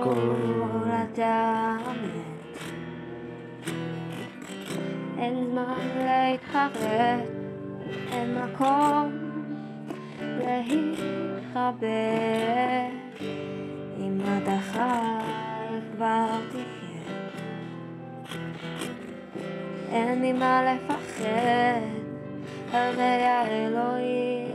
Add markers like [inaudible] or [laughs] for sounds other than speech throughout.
הכל אתה מת. אין זמן להתחרט, אין מקום להתחבא. אם אתה חי כבר תחיה. אין ממה לפחד, הרי האלוהים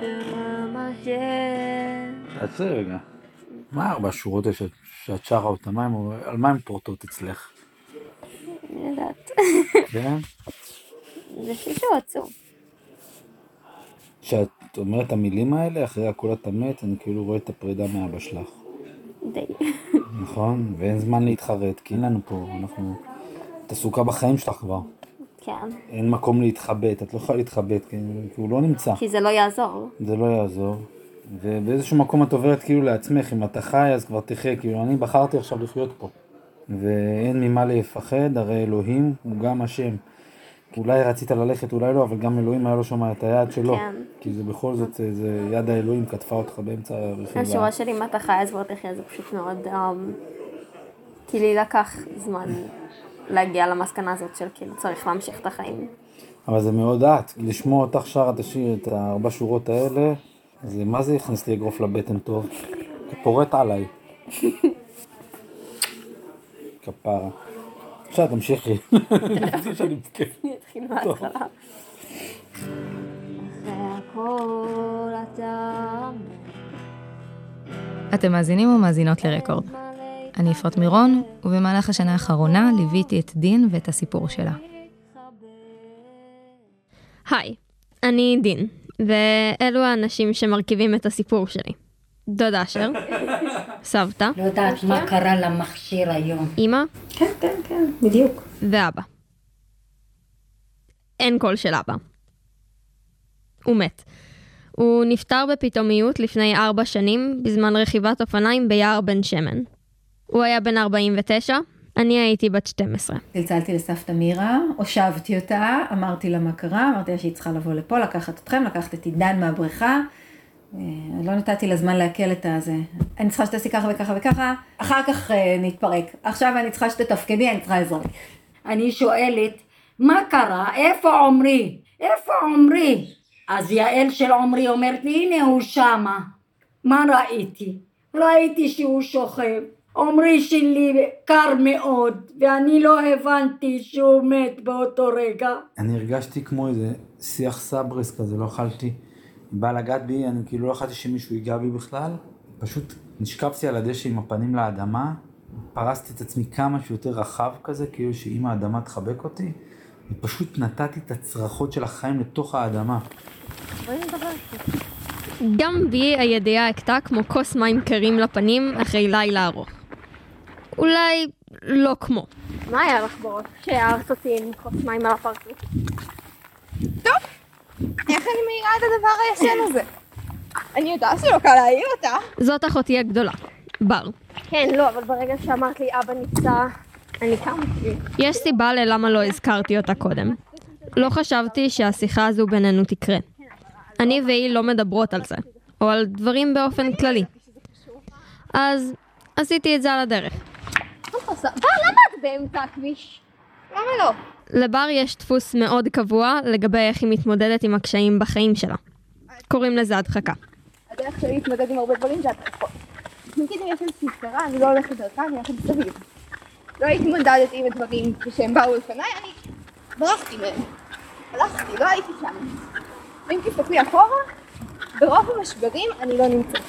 גם אשם. תעצרי רגע. מה ארבע השורות האלה שאת- שרה אותן? מה הם- על מה הן פורטות אצלך? אני יודעת. כן? זה שישהו עצוב. כשאת אומרת את המילים האלה, אחרי הכל אתה מת, אני כאילו רואה את הפרידה מאבא שלך. די. נכון? ואין זמן להתחרט, כי אין לנו פה, אנחנו... את עסוקה בחיים שלך כבר. כן. אין מקום להתחבט, את לא יכולה להתחבט, כי הוא לא נמצא. כי זה לא יעזור. זה לא יעזור. ובאיזשהו מקום את עוברת כאילו לעצמך, אם אתה חי אז כבר תחיה, כאילו אני בחרתי עכשיו לחיות פה. ואין ממה לפחד, הרי אלוהים הוא גם השם. אולי רצית ללכת, אולי לא, אבל גם אלוהים היה לו שם את היד שלו. כן. כי זה בכל זאת, זה, יד האלוהים כתפה אותך באמצע הרכיבה. השורה של אם אתה חי אז כבר תחיה זה פשוט מאוד... אמ, כי לי לקח זמן להגיע למסקנה הזאת של כאילו צריך להמשיך את החיים. אבל זה מאוד את, לשמוע אותך שרה את השיר, את הארבע שורות האלה, זה מה זה יכניס לי אגרוף לבטן טוב? פורט עליי. כפרה. עכשיו תמשיכי. לפני שאני אבכה. אני אתחיל מההתחלה. אתם מאזינים ומאזינות לרקורד. אני אפרת מירון, ובמהלך השנה האחרונה ליוויתי את דין ואת הסיפור שלה. היי, אני דין, ואלו האנשים שמרכיבים את הסיפור שלי. דוד אשר, [laughs] סבתא, לא יודעת מה קרה למכשיר היום. אימא כן, כן, כן, בדיוק. ואבא. אין קול של אבא. הוא מת. הוא נפטר בפתאומיות לפני ארבע שנים בזמן רכיבת אופניים ביער בן שמן. הוא היה בן 49, אני הייתי בת 12. צלצלתי לסבתא מירה, הושבתי אותה, אמרתי לה מה קרה, אמרתי לה שהיא צריכה לבוא לפה, לקחת אתכם, לקחת את עידן מהבריכה. אה, לא נתתי לה זמן לעכל את הזה. אני צריכה שתעשי ככה וככה וככה, אחר כך אה, נתפרק. עכשיו אני צריכה שתתפקדי, אני צריכה עזרה. אני שואלת, מה קרה? איפה עומרי? איפה עומרי? אז יעל של עומרי אומרת לי, הנה הוא שמה. מה ראיתי? ראיתי שהוא שוכב. עומרי שלי קר מאוד, ואני לא הבנתי שהוא מת באותו רגע. אני הרגשתי כמו איזה שיח סברס כזה, לא יכלתי, בא לגעת בי, אני כאילו לא יכלתי שמישהו ייגע בי בכלל. פשוט נשכבתי על הדשא עם הפנים לאדמה, פרסתי את עצמי כמה שיותר רחב כזה, כאילו שאם האדמה תחבק אותי, ופשוט נתתי את הצרחות של החיים לתוך האדמה. גם בי הידיעה הכתה כמו כוס מים קרים לפנים אחרי לילה ארוך. אולי לא כמו. מה היה לך בראש כשהערת אותי עם כוס מים על הפרצוף? איך אני מעירה את הדבר הישן הזה? אני יודעת שלא קל להעיר אותה. זאת אחותי הגדולה, בר. כן, לא, אבל ברגע שאמרת לי אבא נפצע, אני קמתי. יש סיבה ללמה לא הזכרתי אותה קודם. לא חשבתי שהשיחה הזו בינינו תקרה. אני והיא לא מדברות על זה, או על דברים באופן כללי. אז עשיתי את זה על הדרך. בר, למה את באמצע הכביש? למה לא? לבר יש דפוס מאוד קבוע לגבי איך היא מתמודדת עם הקשיים בחיים שלה. קוראים לזה הדחקה. הדרך שלי להתמודד עם הרבה דברים זה הדרכות. נגיד אם יש איזושהי סתרה, אני לא הולכת דרכה, אני הולכת מסביב. לא התמודדתי עם הדברים כשהם באו לפניי, אני ברחתי מהם. הלכתי, לא הייתי שם. ואם תסתכלי אחורה, ברוב המשברים אני לא נמצאת.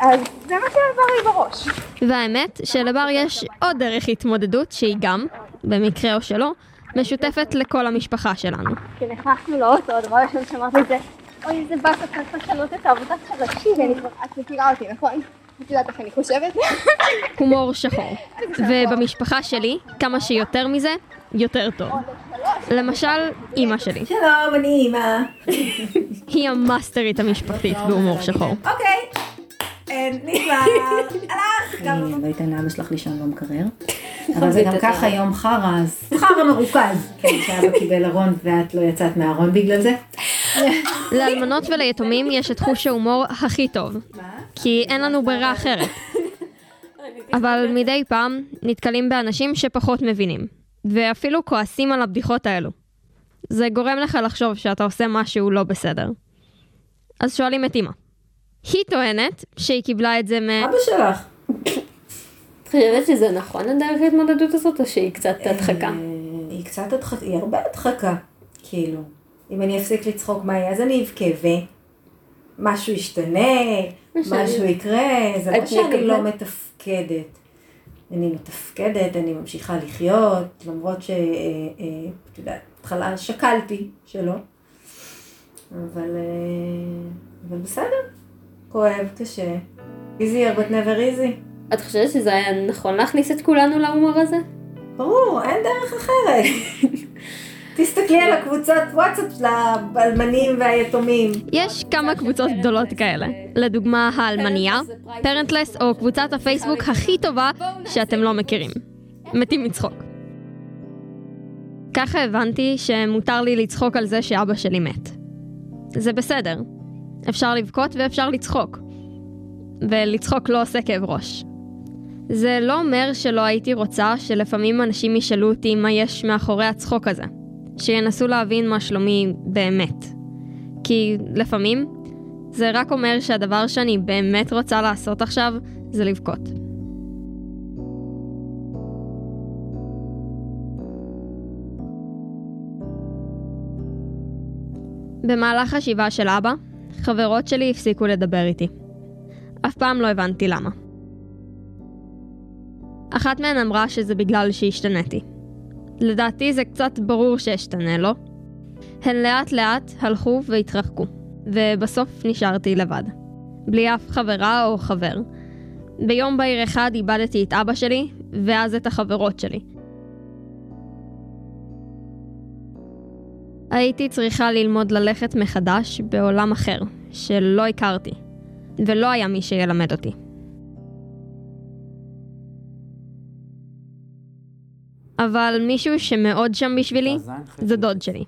אז זה מה שעבר לי בראש. והאמת שלבר יש עוד דרך התמודדות שהיא גם, במקרה או שלא, משותפת לכל המשפחה שלנו. כשנכנסנו לאוטו, הדבר הראשון שאמרתי זה, אוי, איזה באסה, צריך לשנות את העבודת שרשים. כי אני כבר, את מכירה אותי, נכון? את יודעת איך אני חושבת? הומור שחור. [laughs] ובמשפחה שלי, כמה שיותר מזה, יותר טוב. למשל, אימא שלי. שלום, אני אימא. [laughs] היא המאסטרית המשפחתית בהומור שחור. אוקיי. נגמר. [laughs] הלך. גם לא אתן לאבא שלך לישון במקרר. [laughs] אבל זה גם ככה יום חרא, אז חרא מרוכז. [laughs] כן, שאבא קיבל ארון ואת לא יצאת מהארון בגלל זה. לאלמנות וליתומים יש את חוש ההומור הכי טוב. כי אין לנו ברירה אחרת. אבל מדי פעם נתקלים באנשים שפחות מבינים, ואפילו כועסים על הבדיחות האלו. זה גורם לך לחשוב שאתה עושה משהו לא בסדר. אז שואלים את אמא. היא טוענת שהיא קיבלה את זה מ... אבא שלך. את חושבת שזה נכון הדרך ההתמודדות הזאת, או שהיא קצת הדחקה? אה, היא קצת הדחקה, היא הרבה הדחקה, כאילו. אם אני אפסיק לצחוק מה יהיה, אז אני אבכה ומשהו ישתנה, משהו יקרה, זה לא שאני? לא מתפקדת. אני מתפקדת, אני ממשיכה לחיות, למרות ש... אה, אה, את יודעת, בהתחלה שקלתי שלא. אבל, אבל בסדר, כואב, קשה. easier but never easy. את חושבת שזה היה נכון להכניס את כולנו להומור הזה? ברור, אין דרך אחרת. [laughs] תסתכלי על הקבוצת וואטסאפ לאלמנים והיתומים. יש כמה קבוצות גדולות כאלה. לדוגמה, האלמניה, פרנטלס או קבוצת הפייסבוק הכי טובה שאתם לא מכירים. מתים מצחוק. ככה הבנתי שמותר לי לצחוק על זה שאבא שלי מת. זה בסדר. אפשר לבכות ואפשר לצחוק. ולצחוק לא עושה כאב ראש. זה לא אומר שלא הייתי רוצה שלפעמים אנשים ישאלו אותי מה יש מאחורי הצחוק הזה. שינסו להבין מה שלומי באמת. כי לפעמים זה רק אומר שהדבר שאני באמת רוצה לעשות עכשיו זה לבכות. במהלך השבעה של אבא, חברות שלי הפסיקו לדבר איתי. אף פעם לא הבנתי למה. אחת מהן אמרה שזה בגלל שהשתניתי. לדעתי זה קצת ברור שאשתנה, לא? הן לאט לאט הלכו והתרחקו, ובסוף נשארתי לבד. בלי אף חברה או חבר. ביום בהיר אחד איבדתי את אבא שלי, ואז את החברות שלי. הייתי צריכה ללמוד ללכת מחדש בעולם אחר, שלא הכרתי, ולא היה מי שילמד אותי. אבל מישהו שמאוד שם בשבילי זה דוד שלי.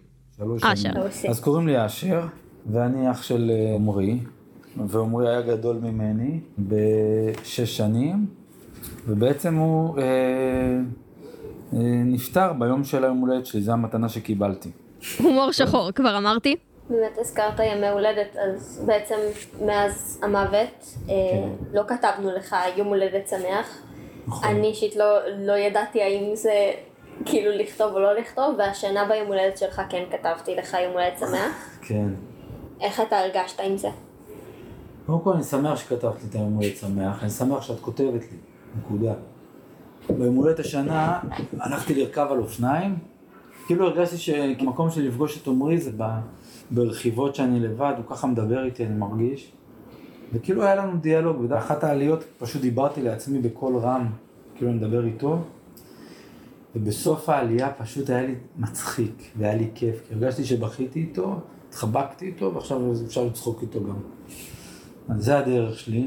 אשר. אז קוראים לי אשר, ואני אח של אה, עמרי, ועמרי היה גדול ממני בשש שנים, ובעצם הוא אה, אה, נפטר ביום של היום הולדת שלי, זו המתנה שקיבלתי. הומור שחור, כבר אמרתי? באמת הזכרת ימי הולדת, אז בעצם מאז המוות אה, לא כתבנו לך יום הולדת שמח. נכון. אני אישית לא, לא ידעתי האם זה כאילו לכתוב או לא לכתוב, והשנה ביום הולדת שלך כן כתבתי לך יום הולדת שמח. כן. איך אתה הרגשת עם זה? קודם כל אני שמח שכתבת לי את היום הולדת שמח, אני שמח שאת כותבת לי, נקודה. ביום הולדת השנה הלכתי לרכב על אופניים, כאילו הרגשתי שהמקום שלי לפגוש את עמרי זה ב- ברכיבות שאני לבד, הוא ככה מדבר איתי, אני מרגיש. וכאילו היה לנו דיאלוג, ובאחת העליות פשוט דיברתי לעצמי בקול רם, כאילו אני מדבר איתו. ובסוף העלייה פשוט היה לי מצחיק, והיה לי כיף, כי הרגשתי שבכיתי איתו, התחבקתי איתו, ועכשיו אפשר לצחוק איתו גם. אז זה הדרך שלי.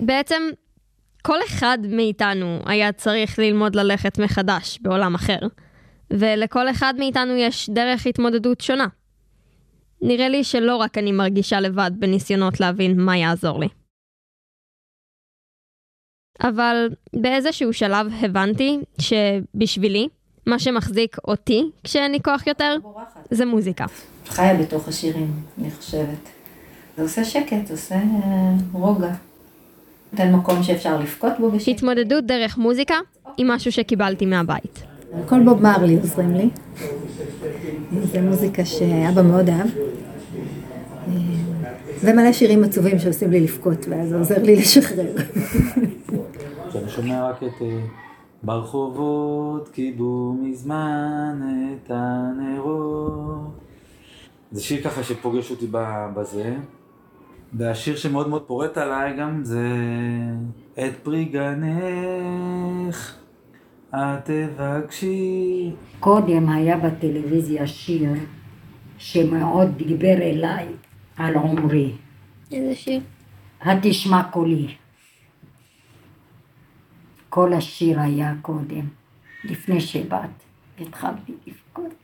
בעצם כל אחד מאיתנו היה צריך ללמוד ללכת מחדש בעולם אחר, ולכל אחד מאיתנו יש דרך התמודדות שונה. נראה לי שלא רק אני מרגישה לבד בניסיונות להבין מה יעזור לי. אבל באיזשהו שלב הבנתי שבשבילי, מה שמחזיק אותי כשאין לי כוח יותר, זה מוזיקה. חיה בתוך השירים, אני חושבת. זה עושה שקט, זה עושה אה, רוגע. נותן מקום שאפשר לבכות בו בשקט. התמודדות דרך מוזיקה היא משהו שקיבלתי מהבית. כל בוב מרלי עוזרים לי. זה מוזיקה שאבא מאוד אהב. אה, ומלא שירים עצובים שעושים לי לבכות, ואז עוזר לי לשחרר. כשאני שומע רק את אה, ברחובות כיבו מזמן את הנרות. זה שיר ככה שפוגש אותי בזה. והשיר שמאוד מאוד פורט עליי גם זה את פרי גנך את תבקשי. קודם היה בטלוויזיה שיר שמאוד דיבר אליי על עומרי. איזה שיר? התשמע קולי. כל השיר היה קודם, לפני שבאת, התחלתי לבכות.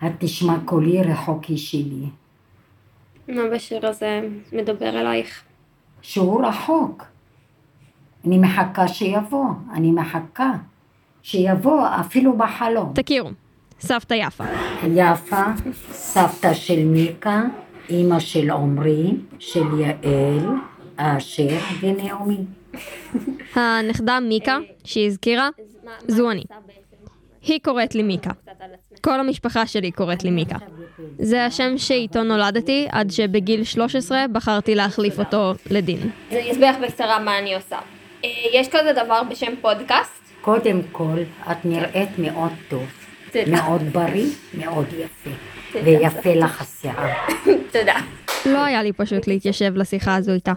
התשמע קולי רחוקי שלי, מה בשיר הזה מדבר אלייך? שהוא רחוק. אני מחכה שיבוא, אני מחכה שיבוא אפילו בחלום. תכירו, סבתא יפה. יפה, סבתא של מיקה, אימא של עמרי, של יעל, אשר ונעמי. הנכדה מיקה, שהיא הזכירה, זו אני. היא קוראת לי מיקה. כל המשפחה שלי קוראת לי מיקה. זה השם שאיתו נולדתי, עד שבגיל 13 בחרתי להחליף אותו לדין. אז אני אסביר לך בקצרה מה אני עושה. אה, יש כזה דבר בשם פודקאסט. קודם כל, את נראית מאוד טוב. מאוד בריא, מאוד יפה, ויפה לך השיער. [laughs] תודה. לא היה לי פשוט להתיישב לשיחה הזו איתה,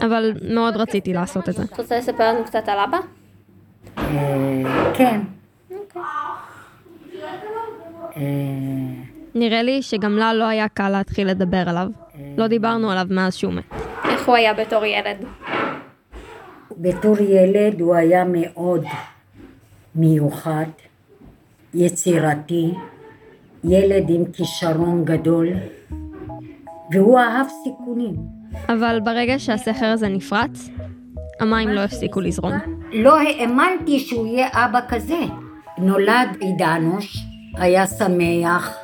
אבל מאוד רציתי לעשות את זה. את רוצה לספר לנו קצת על אבא? אה, כן. אה, נראה לי שגם לה לא היה קל להתחיל לדבר עליו. לא דיברנו עליו מאז שהוא מת. איך הוא היה בתור ילד? בתור ילד הוא היה מאוד מיוחד, יצירתי, ילד עם כישרון גדול, והוא אהב סיכונים. אבל ברגע שהסכר הזה נפרץ, המים לא הפסיקו לזרום. לא האמנתי שהוא יהיה אבא כזה. נולד עידנוש, היה שמח,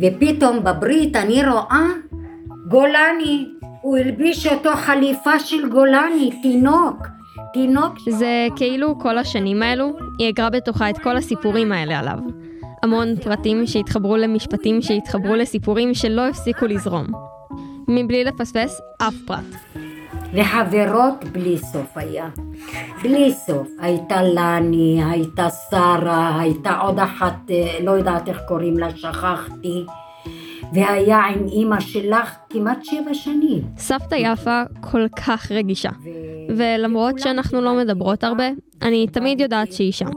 ופתאום בברית אני רואה גולני, הוא הלביש אותו חליפה של גולני, תינוק, תינוק זה כאילו כל השנים האלו, היא אגרה בתוכה את כל הסיפורים האלה עליו. המון פרטים שהתחברו למשפטים שהתחברו לסיפורים שלא הפסיקו לזרום. מבלי לפספס אף פרט. וחברות בלי סוף היה. בלי סוף. הייתה לני, הייתה שרה, הייתה עוד אחת, אה, לא יודעת איך קוראים לה, שכחתי. והיה עם אימא שלך כמעט שבע שנים. סבתא יפה כל כך רגישה. ולמרות שאנחנו לא מדברות הרבה, אני תמיד יודעת שהיא שם.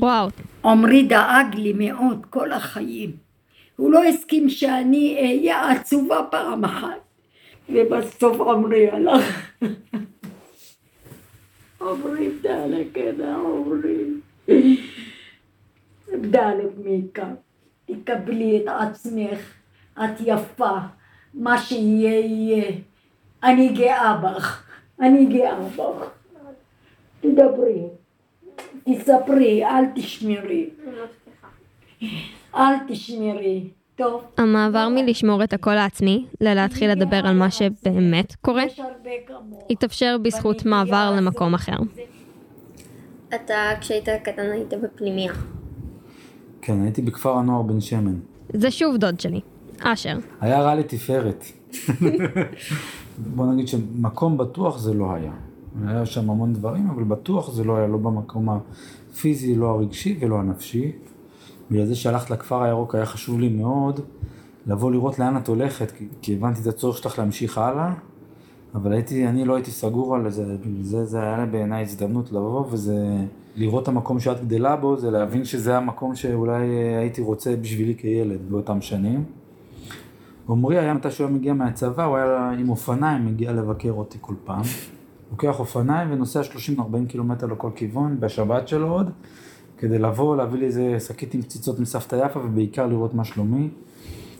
וואו, עמרי דאג לי מאוד כל החיים. הוא לא הסכים שאני אהיה עצובה פעם אחת. ובסוף עמרי הלך. [laughs] עמרי דלק, עמרי. דלק מיקה, תקבלי את עצמך, את יפה, מה שיהיה יהיה. אני גאה בך, אני גאה בך. תדברי, תספרי, אל תשמרי. אל תשמרי, טוב. המעבר מלשמור את הקול העצמי, ללהתחיל לדבר על מה שבאמת קורה. התאפשר בזכות מעבר למקום אחר. אתה כשהיית קטן היית בפנימייה. כן, הייתי בכפר הנוער בן שמן. זה שוב דוד שלי, אשר. היה רע לתפארת. בוא נגיד שמקום בטוח זה לא היה. היה שם המון דברים, אבל בטוח זה לא היה, לא במקום הפיזי, לא הרגשי ולא הנפשי. בגלל זה שהלכת לכפר הירוק היה חשוב לי מאוד לבוא לראות לאן את הולכת, כי, הבנתי את הצורך שלך להמשיך הלאה, אבל הייתי, אני לא הייתי סגור על זה, זה זה היה בעיניי הזדמנות לבוא וזה, לראות את המקום שאת גדלה בו, זה להבין שזה המקום שאולי הייתי רוצה בשבילי כילד באותם שנים. עמרי היה מתי שהוא היה מגיע מהצבא, הוא היה עם אופניים, מגיע לבקר אותי כל פעם. לוקח אופניים ונוסע 30-40 קילומטר לכל כיוון, בשבת שלו עוד, כדי לבוא, להביא לי איזה שקית עם קציצות מסבתא יפה, ובעיקר לראות מה שלומי.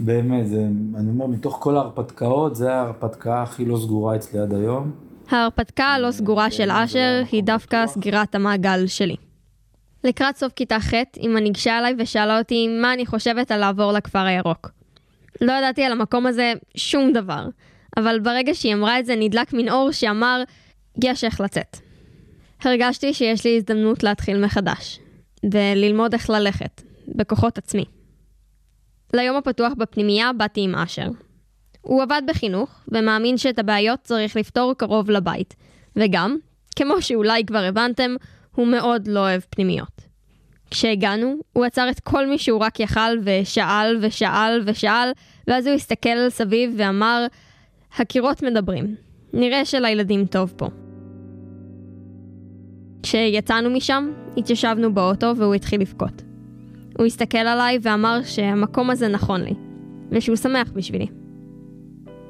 באמת, זה, אני אומר, מתוך כל ההרפתקאות, זה ההרפתקה הכי לא סגורה אצלי עד היום. ההרפתקה הלא סגורה של אשר היא דווקא סגירת המעגל שלי. לקראת סוף כיתה ח', אמא ניגשה אליי ושאלה אותי מה אני חושבת על לעבור לכפר הירוק. לא ידעתי על המקום הזה שום דבר, אבל ברגע שהיא אמרה את זה נדלק מין אור שאמר, יש איך לצאת. הרגשתי שיש לי הזדמנות להתחיל מחדש, וללמוד איך ללכת, בכוחות עצמי. ליום הפתוח בפנימייה באתי עם אשר. הוא עבד בחינוך, ומאמין שאת הבעיות צריך לפתור קרוב לבית. וגם, כמו שאולי כבר הבנתם, הוא מאוד לא אוהב פנימיות. כשהגענו, הוא עצר את כל מי שהוא רק יכל, ושאל ושאל ושאל, ואז הוא הסתכל סביב ואמר, הקירות מדברים. נראה שלילדים טוב פה. כשיצאנו משם, התיישבנו באוטו והוא התחיל לבכות. הוא הסתכל עליי ואמר שהמקום הזה נכון לי, ושהוא שמח בשבילי.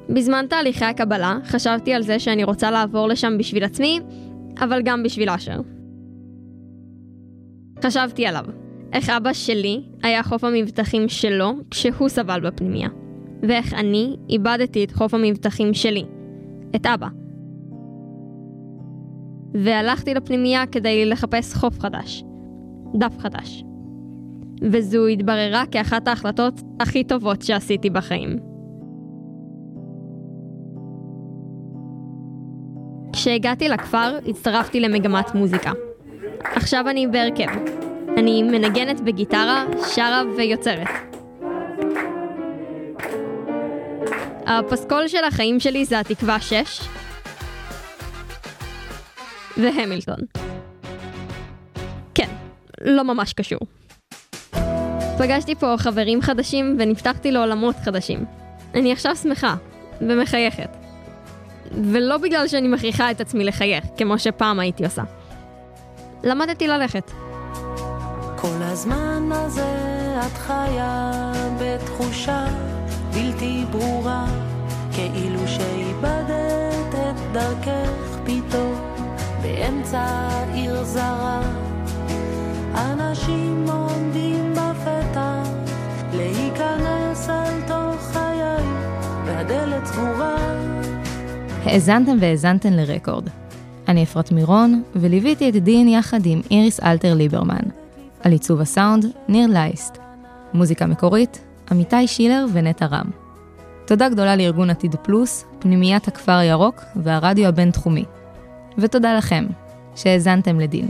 בזמן תהליכי הקבלה, חשבתי על זה שאני רוצה לעבור לשם בשביל עצמי, אבל גם בשביל אשר. חשבתי עליו, איך אבא שלי היה חוף המבטחים שלו כשהוא סבל בפנימייה, ואיך אני איבדתי את חוף המבטחים שלי, את אבא. והלכתי לפנימייה כדי לחפש חוף חדש. דף חדש. וזו התבררה כאחת ההחלטות הכי טובות שעשיתי בחיים. כשהגעתי לכפר, הצטרפתי למגמת מוזיקה. עכשיו אני בהרכב. אני מנגנת בגיטרה, שרה ויוצרת. הפסקול של החיים שלי זה התקווה 6 והמילטון. כן, לא ממש קשור. פגשתי פה חברים חדשים ונפתחתי לעולמות חדשים. אני עכשיו שמחה ומחייכת. ולא בגלל שאני מכריחה את עצמי לחייך, כמו שפעם הייתי עושה. למדתי ללכת. כל הזמן הזה את חיה בתחושה בלתי ברורה, כאילו שאיבדת את דרכך פתאום באמצע עיר זרה. אנשים עומדים בפתח להיכנס אל תוך חיי והדלת סגורה. האזנתם והאזנתן לרקורד. אני אפרת מירון, וליוויתי את דין יחד עם איריס אלתר ליברמן. על עיצוב הסאונד, ניר לייסט. מוזיקה מקורית, עמיתי שילר ונטע רם. תודה גדולה לארגון עתיד פלוס, פנימיית הכפר הירוק והרדיו הבינתחומי. ותודה לכם, שהאזנתם לדין.